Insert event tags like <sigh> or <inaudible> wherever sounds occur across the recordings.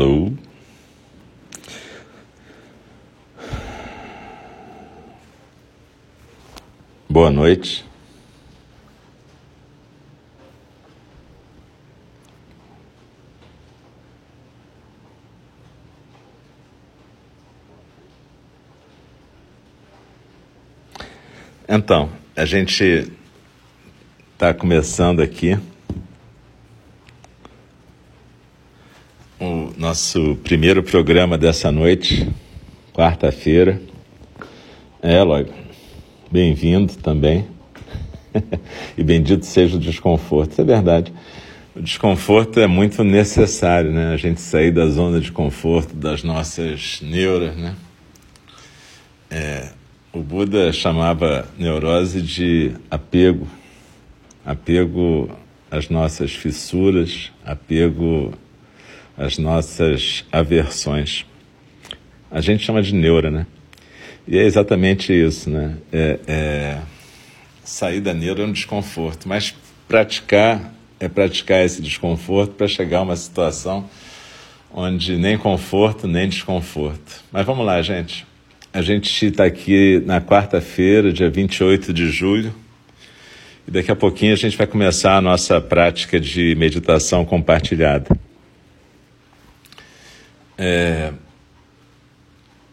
Alô? Boa noite. Então, a gente está começando aqui o nosso primeiro programa dessa noite, quarta-feira. É, Eloy, bem-vindo também. <laughs> e bendito seja o desconforto. Isso é verdade. O desconforto é muito necessário, né? A gente sair da zona de conforto das nossas neuras, né? É, o Buda chamava neurose de apego, apego às nossas fissuras, apego às nossas aversões. A gente chama de neura, né? E é exatamente isso, né? É, é... Sair da neura é um desconforto, mas praticar é praticar esse desconforto para chegar a uma situação onde nem conforto nem desconforto. Mas vamos lá, gente. A gente está aqui na quarta-feira, dia 28 de julho, e daqui a pouquinho a gente vai começar a nossa prática de meditação compartilhada. É,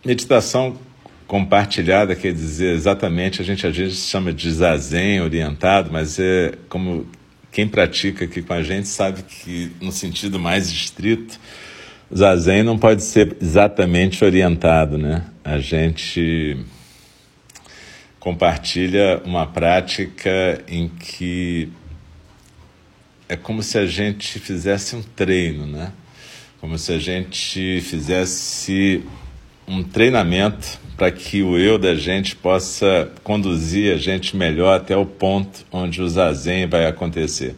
meditação compartilhada quer dizer exatamente, a gente às vezes chama de zazen orientado, mas é como quem pratica aqui com a gente sabe que no sentido mais estrito, Zazen não pode ser exatamente orientado, né? A gente compartilha uma prática em que é como se a gente fizesse um treino, né? Como se a gente fizesse um treinamento para que o eu da gente possa conduzir a gente melhor até o ponto onde o zazen vai acontecer.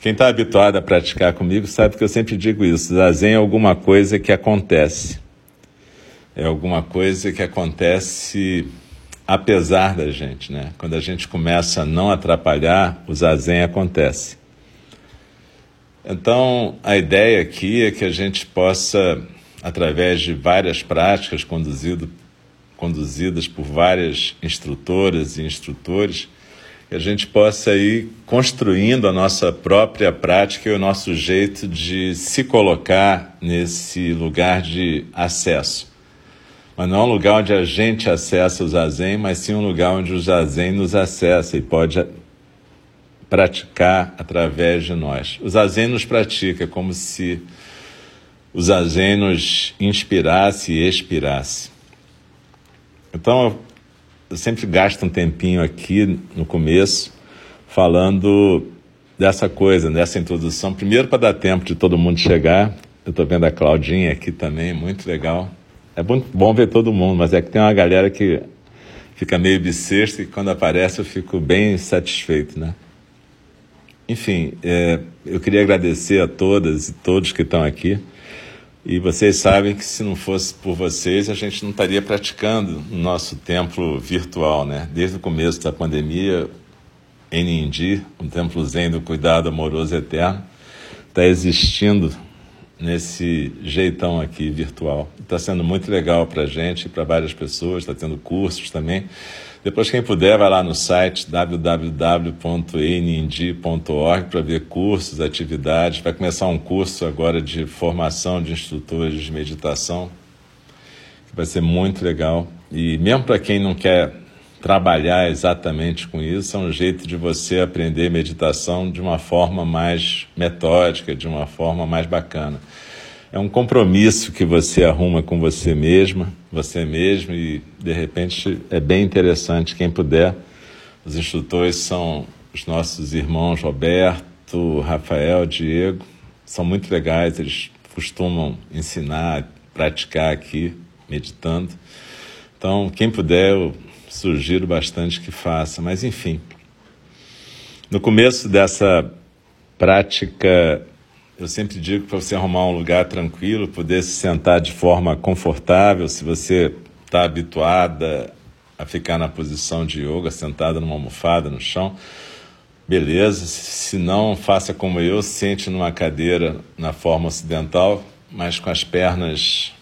Quem está habituado a praticar comigo sabe que eu sempre digo isso: zazen é alguma coisa que acontece. É alguma coisa que acontece apesar da gente, né? Quando a gente começa a não atrapalhar, o zazen acontece. Então, a ideia aqui é que a gente possa, através de várias práticas conduzido, conduzidas por várias instrutoras e instrutores, que a gente possa ir construindo a nossa própria prática e o nosso jeito de se colocar nesse lugar de acesso. Mas não é um lugar onde a gente acessa o zazen, mas sim um lugar onde o zazen nos acessa e pode praticar através de nós. O zazen nos pratica como se o zazen nos inspirasse e expirasse. Então, eu sempre gasto um tempinho aqui no começo falando dessa coisa, dessa introdução. Primeiro, para dar tempo de todo mundo chegar. Eu estou vendo a Claudinha aqui também, muito legal. É bom, bom ver todo mundo, mas é que tem uma galera que fica meio bissexta e quando aparece eu fico bem satisfeito, né? Enfim, é, eu queria agradecer a todas e todos que estão aqui. E vocês sabem que se não fosse por vocês, a gente não estaria praticando no nosso templo virtual, né? Desde o começo da pandemia, Enindi, um templo zen do cuidado amoroso eterno, está existindo nesse jeitão aqui virtual. Está sendo muito legal para a gente para várias pessoas, está tendo cursos também. Depois, quem puder, vai lá no site www.enindi.org para ver cursos, atividades. Vai começar um curso agora de formação de instrutores de meditação, que vai ser muito legal. E mesmo para quem não quer trabalhar exatamente com isso, é um jeito de você aprender meditação de uma forma mais metódica, de uma forma mais bacana. É um compromisso que você arruma com você mesma, você mesmo, e de repente é bem interessante. Quem puder, os instrutores são os nossos irmãos Roberto, Rafael, Diego, são muito legais, eles costumam ensinar, praticar aqui, meditando. Então, quem puder, eu sugiro bastante que faça, mas enfim. No começo dessa prática eu sempre digo para você arrumar um lugar tranquilo, poder se sentar de forma confortável. Se você está habituada a ficar na posição de yoga, sentada numa almofada no chão, beleza. Se não, faça como eu, sente numa cadeira na forma ocidental, mas com as pernas,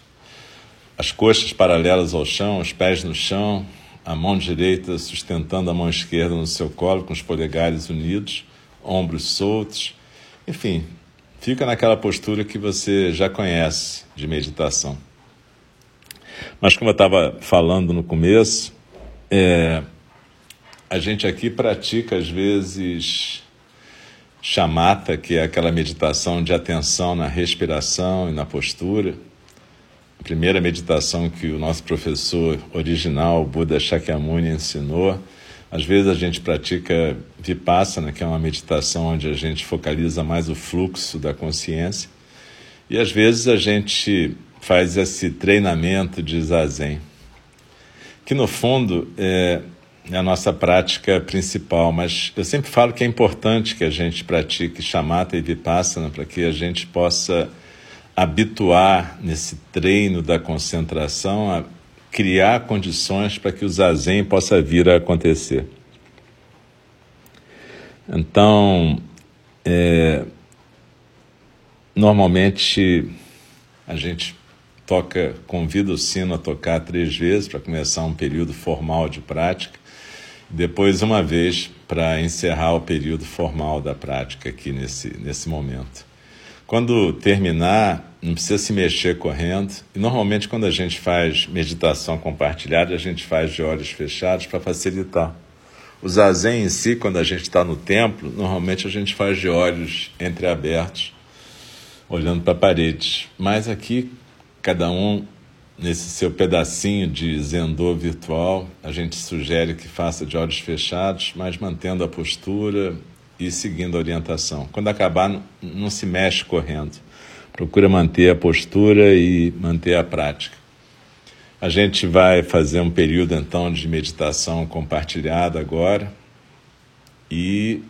as coxas paralelas ao chão, os pés no chão, a mão direita sustentando a mão esquerda no seu colo, com os polegares unidos, ombros soltos. Enfim, fica naquela postura que você já conhece de meditação. Mas, como eu estava falando no começo, é, a gente aqui pratica às vezes chamata, que é aquela meditação de atenção na respiração e na postura. A primeira meditação que o nosso professor original, Buda Shakyamuni, ensinou. Às vezes a gente pratica Vipassana, que é uma meditação onde a gente focaliza mais o fluxo da consciência. E às vezes a gente faz esse treinamento de Zazen, que no fundo é, é a nossa prática principal, mas eu sempre falo que é importante que a gente pratique chamata e vipassana para que a gente possa habituar nesse treino da concentração a criar condições para que o zazen possa vir a acontecer. Então, é, normalmente a gente toca, convida o sino a tocar três vezes para começar um período formal de prática depois uma vez para encerrar o período formal da prática aqui nesse, nesse momento. Quando terminar, não precisa se mexer correndo. E normalmente, quando a gente faz meditação compartilhada, a gente faz de olhos fechados para facilitar. O zazen em si, quando a gente está no templo, normalmente a gente faz de olhos entreabertos, olhando para a parede. Mas aqui, cada um nesse seu pedacinho de zendô virtual, a gente sugere que faça de olhos fechados, mas mantendo a postura e seguindo a orientação. Quando acabar, não se mexe correndo. Procura manter a postura e manter a prática. A gente vai fazer um período então de meditação compartilhada agora e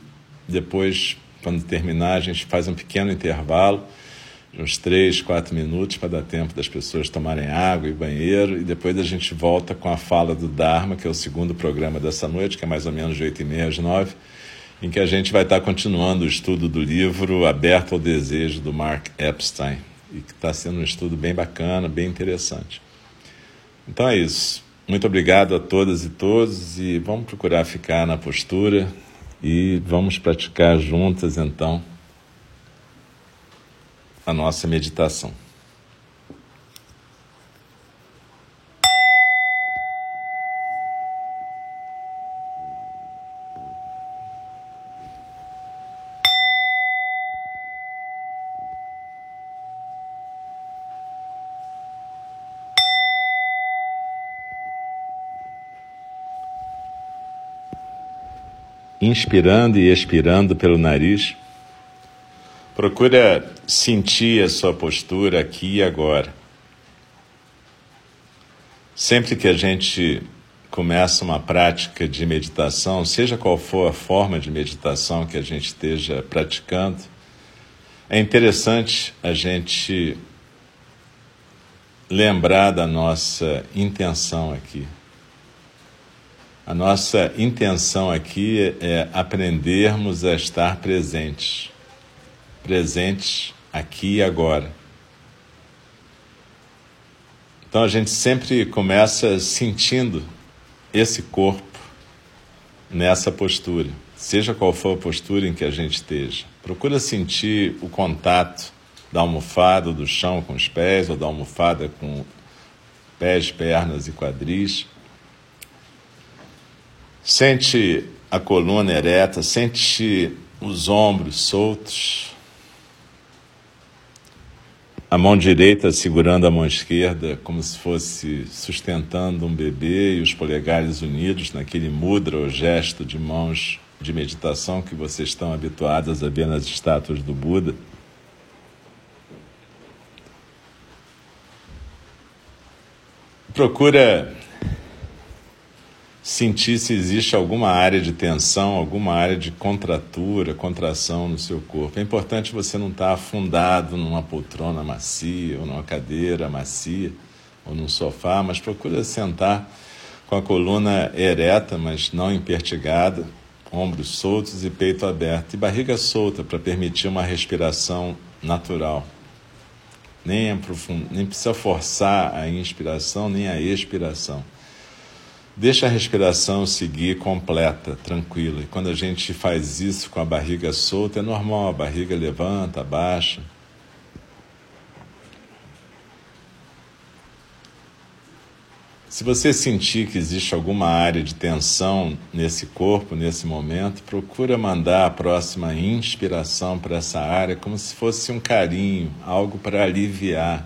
depois, quando terminar, a gente faz um pequeno intervalo uns três, quatro minutos para dar tempo das pessoas tomarem água e banheiro, e depois a gente volta com a fala do Dharma, que é o segundo programa dessa noite, que é mais ou menos de oito e meia às nove, em que a gente vai estar continuando o estudo do livro Aberto ao Desejo, do Mark Epstein, e que está sendo um estudo bem bacana, bem interessante. Então é isso. Muito obrigado a todas e todos, e vamos procurar ficar na postura e vamos praticar juntas então a nossa meditação. Inspirando e expirando pelo nariz. Procura sentir a sua postura aqui e agora. Sempre que a gente começa uma prática de meditação, seja qual for a forma de meditação que a gente esteja praticando, é interessante a gente lembrar da nossa intenção aqui. A nossa intenção aqui é aprendermos a estar presentes presentes aqui e agora. Então a gente sempre começa sentindo esse corpo nessa postura, seja qual for a postura em que a gente esteja. Procura sentir o contato da almofada do chão com os pés, ou da almofada com pés, pernas e quadris. Sente a coluna ereta, sente os ombros soltos, a mão direita segurando a mão esquerda, como se fosse sustentando um bebê, e os polegares unidos naquele mudra ou gesto de mãos de meditação que vocês estão habituados a ver nas estátuas do Buda. Procura sentir se existe alguma área de tensão, alguma área de contratura, contração no seu corpo. É importante você não estar afundado numa poltrona macia, ou numa cadeira macia, ou num sofá, mas procura sentar com a coluna ereta, mas não impertigada, ombros soltos e peito aberto, e barriga solta para permitir uma respiração natural nem, nem precisa forçar a inspiração nem a expiração. Deixa a respiração seguir completa, tranquila. E quando a gente faz isso com a barriga solta, é normal, a barriga levanta, abaixa. Se você sentir que existe alguma área de tensão nesse corpo, nesse momento, procura mandar a próxima inspiração para essa área como se fosse um carinho, algo para aliviar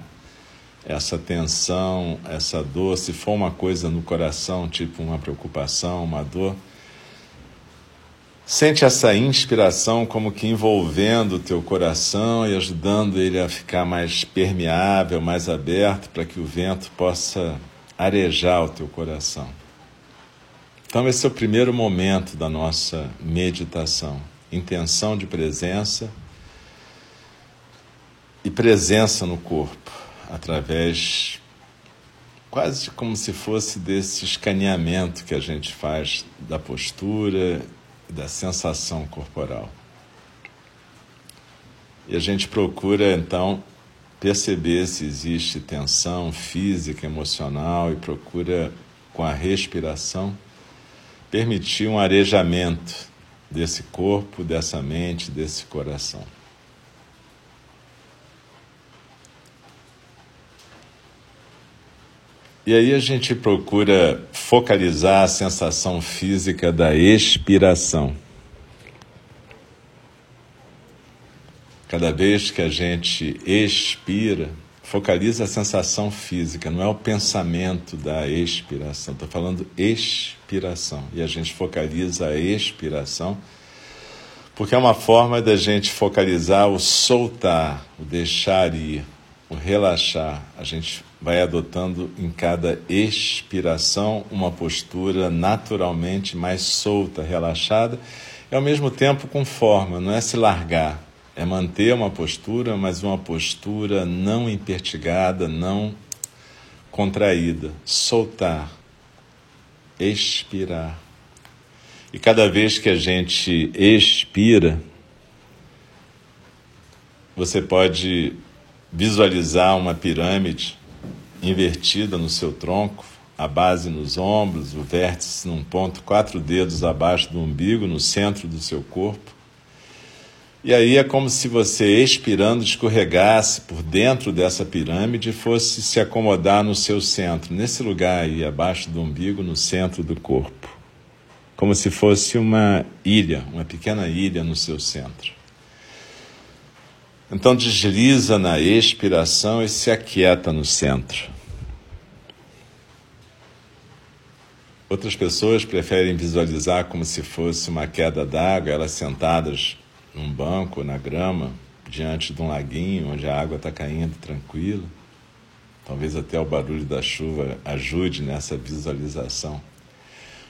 essa tensão, essa dor. Se for uma coisa no coração, tipo uma preocupação, uma dor, sente essa inspiração como que envolvendo o teu coração e ajudando ele a ficar mais permeável, mais aberto, para que o vento possa arejar o teu coração. Então, esse é o primeiro momento da nossa meditação. Intenção de presença e presença no corpo, através quase como se fosse desse escaneamento que a gente faz da postura e da sensação corporal. E a gente procura então perceber se existe tensão física, emocional e procura, com a respiração, permitir um arejamento desse corpo, dessa mente, desse coração. E aí a gente procura focalizar a sensação física da expiração. Cada vez que a gente expira, focaliza a sensação física, não é o pensamento da expiração. Estou falando expiração. E a gente focaliza a expiração, porque é uma forma da gente focalizar o soltar, o deixar ir, o relaxar. A gente vai adotando em cada expiração uma postura naturalmente mais solta, relaxada, e ao mesmo tempo com forma, não é se largar é manter uma postura, mas uma postura não impertigada, não contraída. Soltar, expirar. E cada vez que a gente expira, você pode visualizar uma pirâmide invertida no seu tronco, a base nos ombros, o vértice num ponto, quatro dedos abaixo do umbigo, no centro do seu corpo. E aí é como se você, expirando, escorregasse por dentro dessa pirâmide e fosse se acomodar no seu centro, nesse lugar aí, abaixo do umbigo, no centro do corpo. Como se fosse uma ilha, uma pequena ilha no seu centro. Então desliza na expiração e se aquieta no centro. Outras pessoas preferem visualizar como se fosse uma queda d'água, elas sentadas num banco, na grama, diante de um laguinho onde a água está caindo tranquila. Talvez até o barulho da chuva ajude nessa visualização.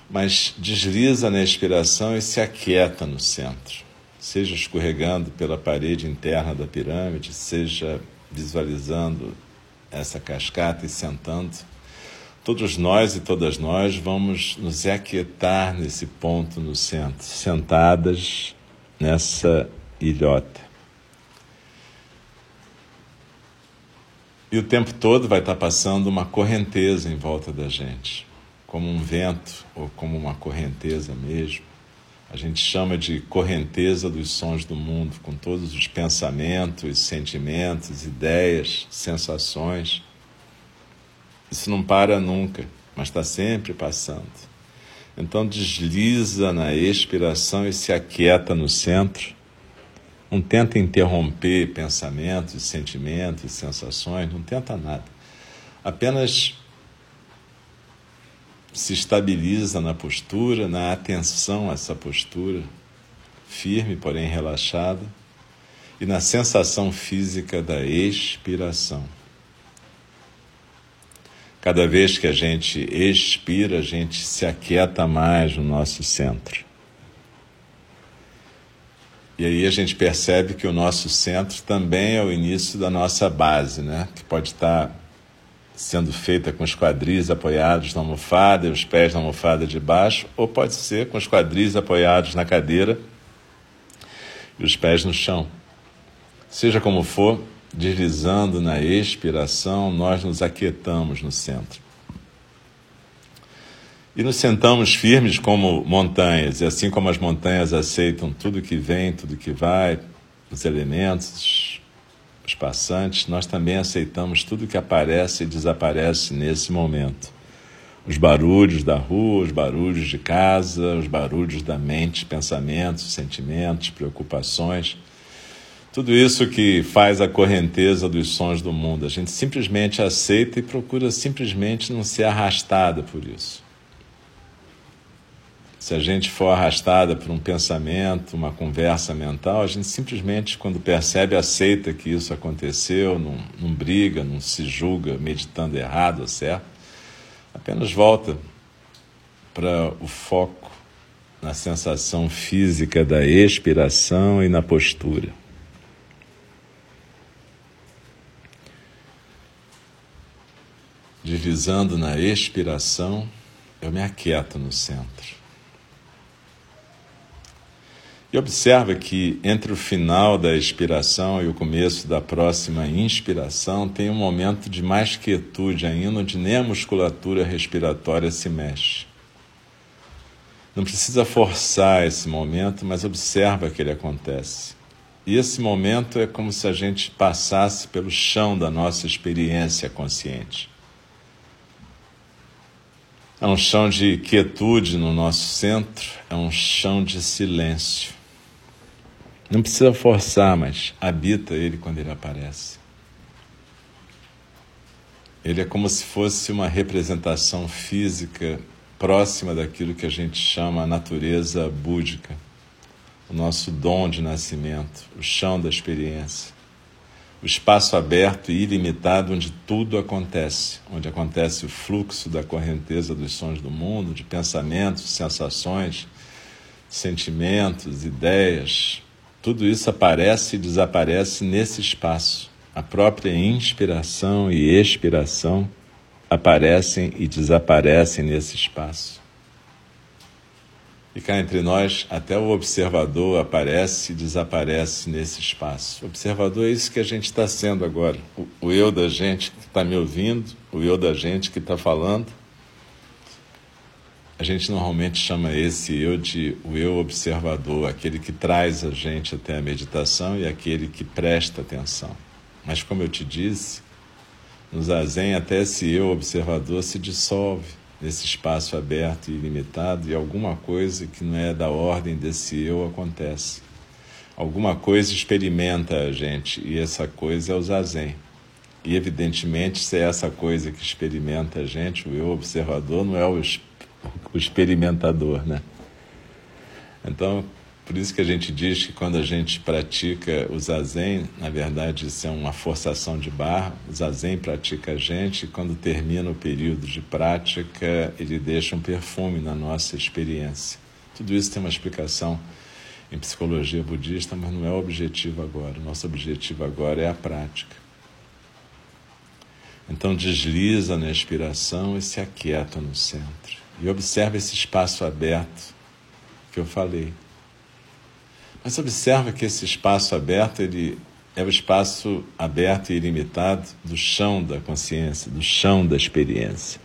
Mas desliza na expiração e se aquieta no centro. Seja escorregando pela parede interna da pirâmide, seja visualizando essa cascata e sentando. Todos nós e todas nós vamos nos aquietar nesse ponto no centro, sentadas nessa ilhota. E o tempo todo vai estar passando uma correnteza em volta da gente, como um vento ou como uma correnteza mesmo. A gente chama de correnteza dos sons do mundo, com todos os pensamentos, sentimentos, ideias, sensações. Isso não para nunca, mas está sempre passando. Então desliza na expiração e se aquieta no centro. Não tenta interromper pensamentos, sentimentos, sensações, não tenta nada. Apenas se estabiliza na postura, na atenção a essa postura, firme, porém relaxada, e na sensação física da expiração. Cada vez que a gente expira, a gente se aquieta mais no nosso centro. E aí a gente percebe que o nosso centro também é o início da nossa base, né? Que pode estar sendo feita com os quadris apoiados na almofada e os pés na almofada de baixo, ou pode ser com os quadris apoiados na cadeira e os pés no chão. Seja como for, deslizando na expiração, nós nos aquietamos no centro. E nos sentamos firmes como montanhas, e assim como as montanhas aceitam tudo que vem, tudo que vai, os elementos, os passantes, nós também aceitamos tudo que aparece e desaparece nesse momento. Os barulhos da rua, os barulhos de casa, os barulhos da mente, pensamentos, sentimentos, preocupações. Tudo isso que faz a correnteza dos sons do mundo. A gente simplesmente aceita e procura simplesmente não ser arrastada por isso se a gente for arrastada por um pensamento, uma conversa mental, a gente simplesmente, quando percebe, aceita que isso aconteceu, não, não briga, não se julga meditando errado ou certo, apenas volta para o foco na sensação física da expiração e na postura. Deslizando na expiração, eu me aquieto no centro. E observa que entre o final da expiração e o começo da próxima inspiração tem um momento de mais quietude ainda, onde nem a musculatura respiratória se mexe. Não precisa forçar esse momento, mas observa que ele acontece. E esse momento é como se a gente passasse pelo chão da nossa experiência consciente. É um chão de quietude no nosso centro, é um chão de silêncio. Não precisa forçar, mas habita ele quando ele aparece. Ele é como se fosse uma representação física próxima daquilo que a gente chama a natureza búdica, o nosso dom de nascimento, o chão da experiência, o espaço aberto e ilimitado onde tudo acontece, onde acontece o fluxo da correnteza dos sons do mundo, de pensamentos, sensações, sentimentos, ideias, tudo isso aparece e desaparece nesse espaço. A própria inspiração e expiração aparecem e desaparecem nesse espaço. E cá entre nós, até o observador aparece e desaparece nesse espaço. O observador é isso que a gente está sendo agora. O, o eu da gente que está me ouvindo, o eu da gente que está falando, a gente normalmente chama esse eu de o eu observador, aquele que traz a gente até a meditação e aquele que presta atenção. Mas como eu te disse, no zazen até esse eu observador se dissolve nesse espaço aberto e ilimitado e alguma coisa que não é da ordem desse eu acontece. Alguma coisa experimenta a gente e essa coisa é o zazen. E evidentemente, se é essa coisa que experimenta a gente, o eu observador não é o espírito o experimentador, né? Então, por isso que a gente diz que quando a gente pratica o zazen, na verdade isso é uma forçação de barra, o zazen pratica a gente e quando termina o período de prática, ele deixa um perfume na nossa experiência. Tudo isso tem uma explicação em psicologia budista, mas não é o objetivo agora. O nosso objetivo agora é a prática. Então desliza na expiração e se aquieta no centro. E observa esse espaço aberto que eu falei. Mas observa que esse espaço aberto ele é o espaço aberto e ilimitado do chão da consciência, do chão da experiência.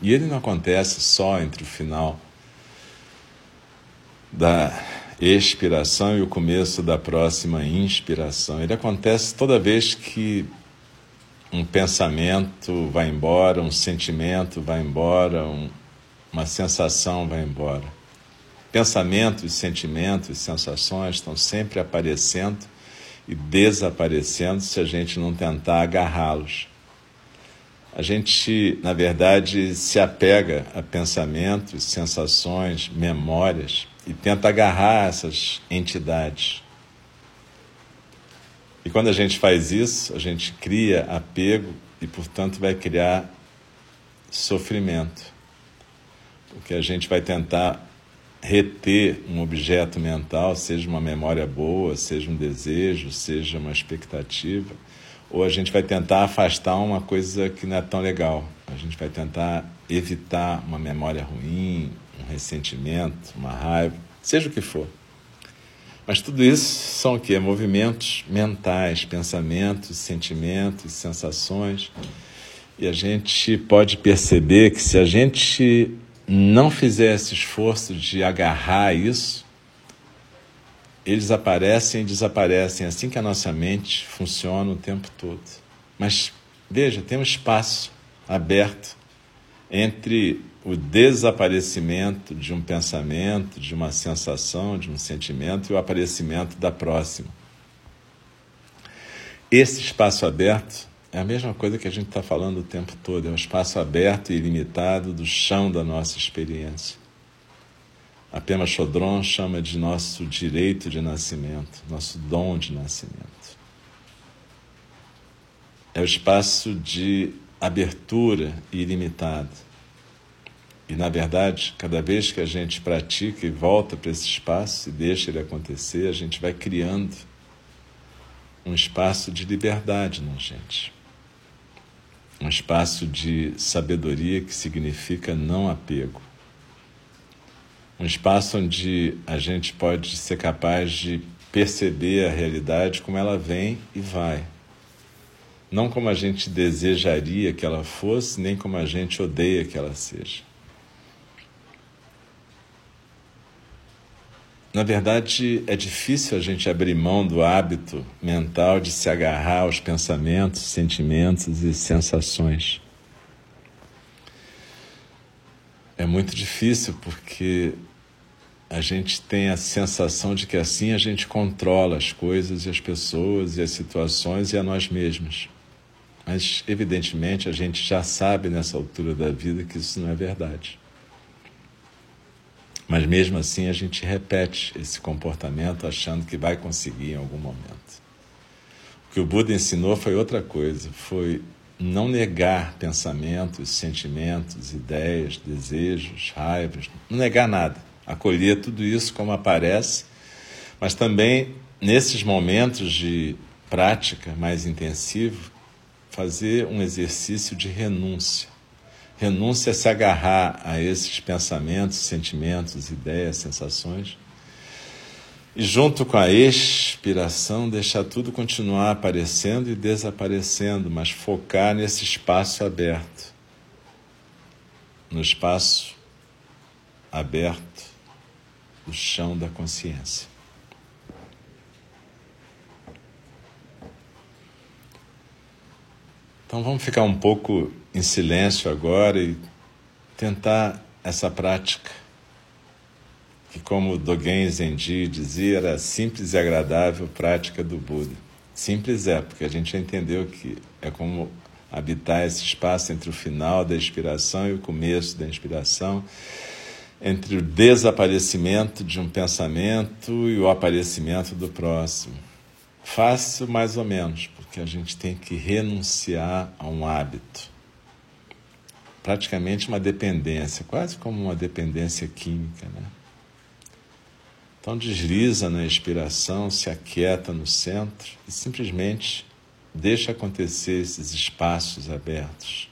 E ele não acontece só entre o final da expiração e o começo da próxima inspiração. Ele acontece toda vez que um pensamento vai embora, um sentimento vai embora, um, uma sensação vai embora. Pensamentos, sentimentos, sensações estão sempre aparecendo e desaparecendo se a gente não tentar agarrá-los. A gente, na verdade, se apega a pensamentos, sensações, memórias e tenta agarrar essas entidades. E quando a gente faz isso, a gente cria apego e, portanto, vai criar sofrimento. Porque a gente vai tentar reter um objeto mental, seja uma memória boa, seja um desejo, seja uma expectativa, ou a gente vai tentar afastar uma coisa que não é tão legal. A gente vai tentar evitar uma memória ruim, um ressentimento, uma raiva, seja o que for. Mas tudo isso são o quê? Movimentos mentais, pensamentos, sentimentos, sensações. E a gente pode perceber que se a gente não fizer esse esforço de agarrar isso, eles aparecem e desaparecem assim que a nossa mente funciona o tempo todo. Mas veja, tem um espaço aberto entre o desaparecimento de um pensamento, de uma sensação, de um sentimento e o aparecimento da próxima. Esse espaço aberto é a mesma coisa que a gente está falando o tempo todo, é um espaço aberto e ilimitado do chão da nossa experiência. A Pema Chodron chama de nosso direito de nascimento, nosso dom de nascimento. É o espaço de abertura ilimitado e, na verdade, cada vez que a gente pratica e volta para esse espaço e deixa ele acontecer, a gente vai criando um espaço de liberdade na gente. Um espaço de sabedoria que significa não apego. Um espaço onde a gente pode ser capaz de perceber a realidade como ela vem e vai. Não como a gente desejaria que ela fosse, nem como a gente odeia que ela seja. Na verdade, é difícil a gente abrir mão do hábito mental de se agarrar aos pensamentos, sentimentos e sensações. É muito difícil porque a gente tem a sensação de que assim a gente controla as coisas e as pessoas e as situações e a nós mesmos. Mas, evidentemente, a gente já sabe nessa altura da vida que isso não é verdade. Mas mesmo assim a gente repete esse comportamento achando que vai conseguir em algum momento. O que o Buda ensinou foi outra coisa, foi não negar pensamentos, sentimentos, ideias, desejos, raivas, não negar nada, acolher tudo isso como aparece, mas também nesses momentos de prática mais intensivo, fazer um exercício de renúncia renúncia a se agarrar a esses pensamentos, sentimentos, ideias, sensações. E junto com a expiração, deixar tudo continuar aparecendo e desaparecendo, mas focar nesse espaço aberto. No espaço aberto do chão da consciência. Então vamos ficar um pouco em silêncio agora e tentar essa prática, que, como Dogen Zenji dizia, era a simples e agradável prática do Buda. Simples é, porque a gente entendeu que é como habitar esse espaço entre o final da expiração e o começo da inspiração, entre o desaparecimento de um pensamento e o aparecimento do próximo. Fácil, mais ou menos, porque a gente tem que renunciar a um hábito praticamente uma dependência, quase como uma dependência química. Né? Então desliza na expiração, se aquieta no centro e simplesmente deixa acontecer esses espaços abertos.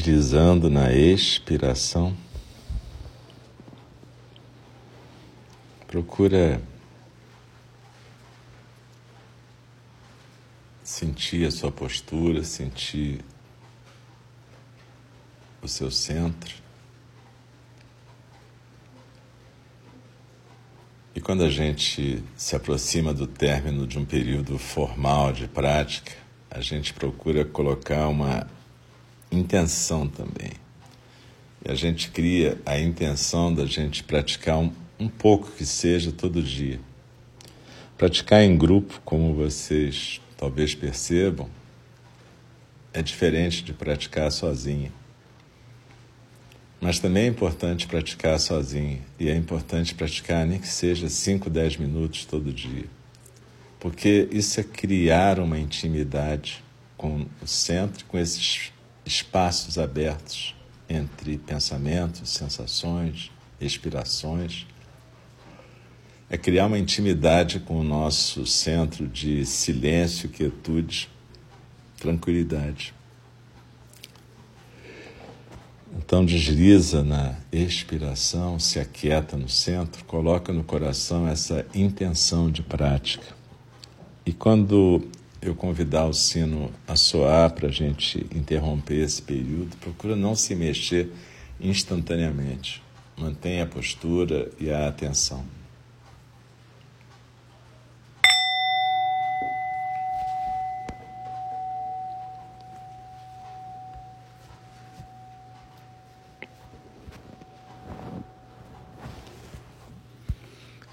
Deslizando na expiração. Procura sentir a sua postura, sentir o seu centro. E quando a gente se aproxima do término de um período formal de prática, a gente procura colocar uma intenção também. E a gente cria a intenção da gente praticar um, um pouco que seja todo dia. Praticar em grupo, como vocês talvez percebam, é diferente de praticar sozinho. Mas também é importante praticar sozinho. E é importante praticar nem que seja 5, 10 minutos todo dia. Porque isso é criar uma intimidade com o centro, com esses espaços abertos entre pensamentos, sensações, expirações. É criar uma intimidade com o nosso centro de silêncio, quietude, tranquilidade. Então desliza na expiração, se aquieta no centro, coloca no coração essa intenção de prática. E quando eu convidar o sino a soar para a gente interromper esse período, procura não se mexer instantaneamente. Mantenha a postura e a atenção.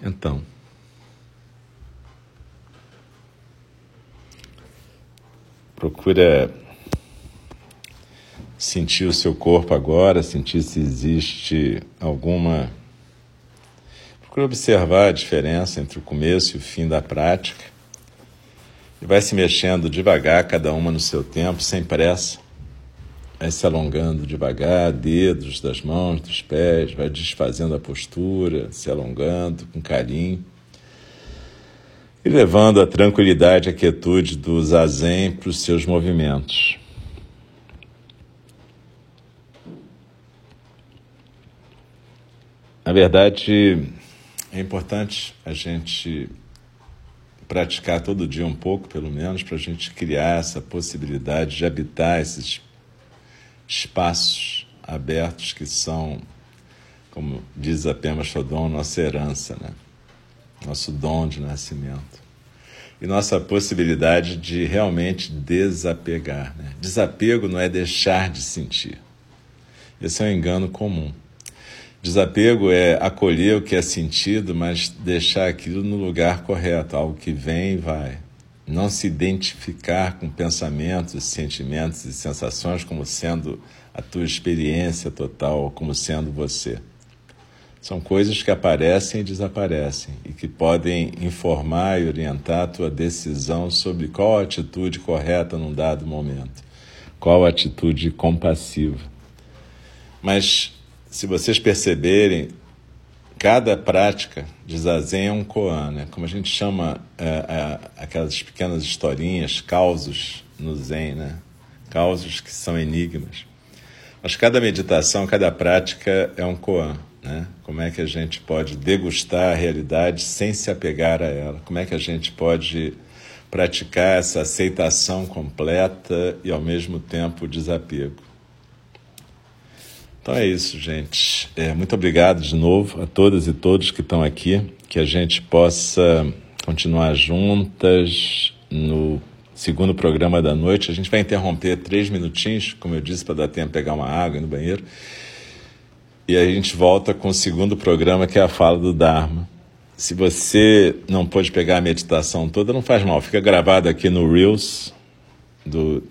Então, Procura sentir o seu corpo agora, sentir se existe alguma. Procura observar a diferença entre o começo e o fim da prática. E vai se mexendo devagar, cada uma no seu tempo, sem pressa. Vai se alongando devagar, dedos das mãos, dos pés, vai desfazendo a postura, se alongando com carinho e levando a tranquilidade e a quietude do zazen para os seus movimentos. Na verdade, é importante a gente praticar todo dia um pouco, pelo menos, para a gente criar essa possibilidade de habitar esses espaços abertos que são, como diz a Pema Chodon, nossa herança, né? Nosso dom de nascimento e nossa possibilidade de realmente desapegar. Né? Desapego não é deixar de sentir. Esse é um engano comum. Desapego é acolher o que é sentido, mas deixar aquilo no lugar correto, algo que vem e vai. Não se identificar com pensamentos, sentimentos e sensações como sendo a tua experiência total, como sendo você. São coisas que aparecem e desaparecem e que podem informar e orientar a tua decisão sobre qual a atitude correta num dado momento, qual a atitude compassiva. Mas, se vocês perceberem, cada prática de zazen é um koan, né? como a gente chama é, é, aquelas pequenas historinhas, causos no zen, né? causos que são enigmas. Mas cada meditação, cada prática é um koan. Né? Como é que a gente pode degustar a realidade sem se apegar a ela? Como é que a gente pode praticar essa aceitação completa e ao mesmo tempo desapego? Então é isso, gente. É, muito obrigado de novo a todas e todos que estão aqui. Que a gente possa continuar juntas no segundo programa da noite. A gente vai interromper três minutinhos, como eu disse, para dar tempo de pegar uma água no banheiro. E a gente volta com o segundo programa, que é a fala do Dharma. Se você não pôde pegar a meditação toda, não faz mal. Fica gravado aqui no Reels do,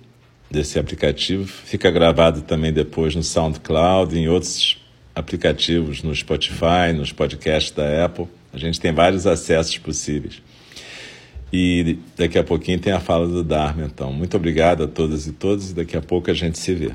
desse aplicativo. Fica gravado também depois no SoundCloud, em outros aplicativos, no Spotify, nos podcasts da Apple. A gente tem vários acessos possíveis. E daqui a pouquinho tem a fala do Dharma, então. Muito obrigado a todas e todos e daqui a pouco a gente se vê.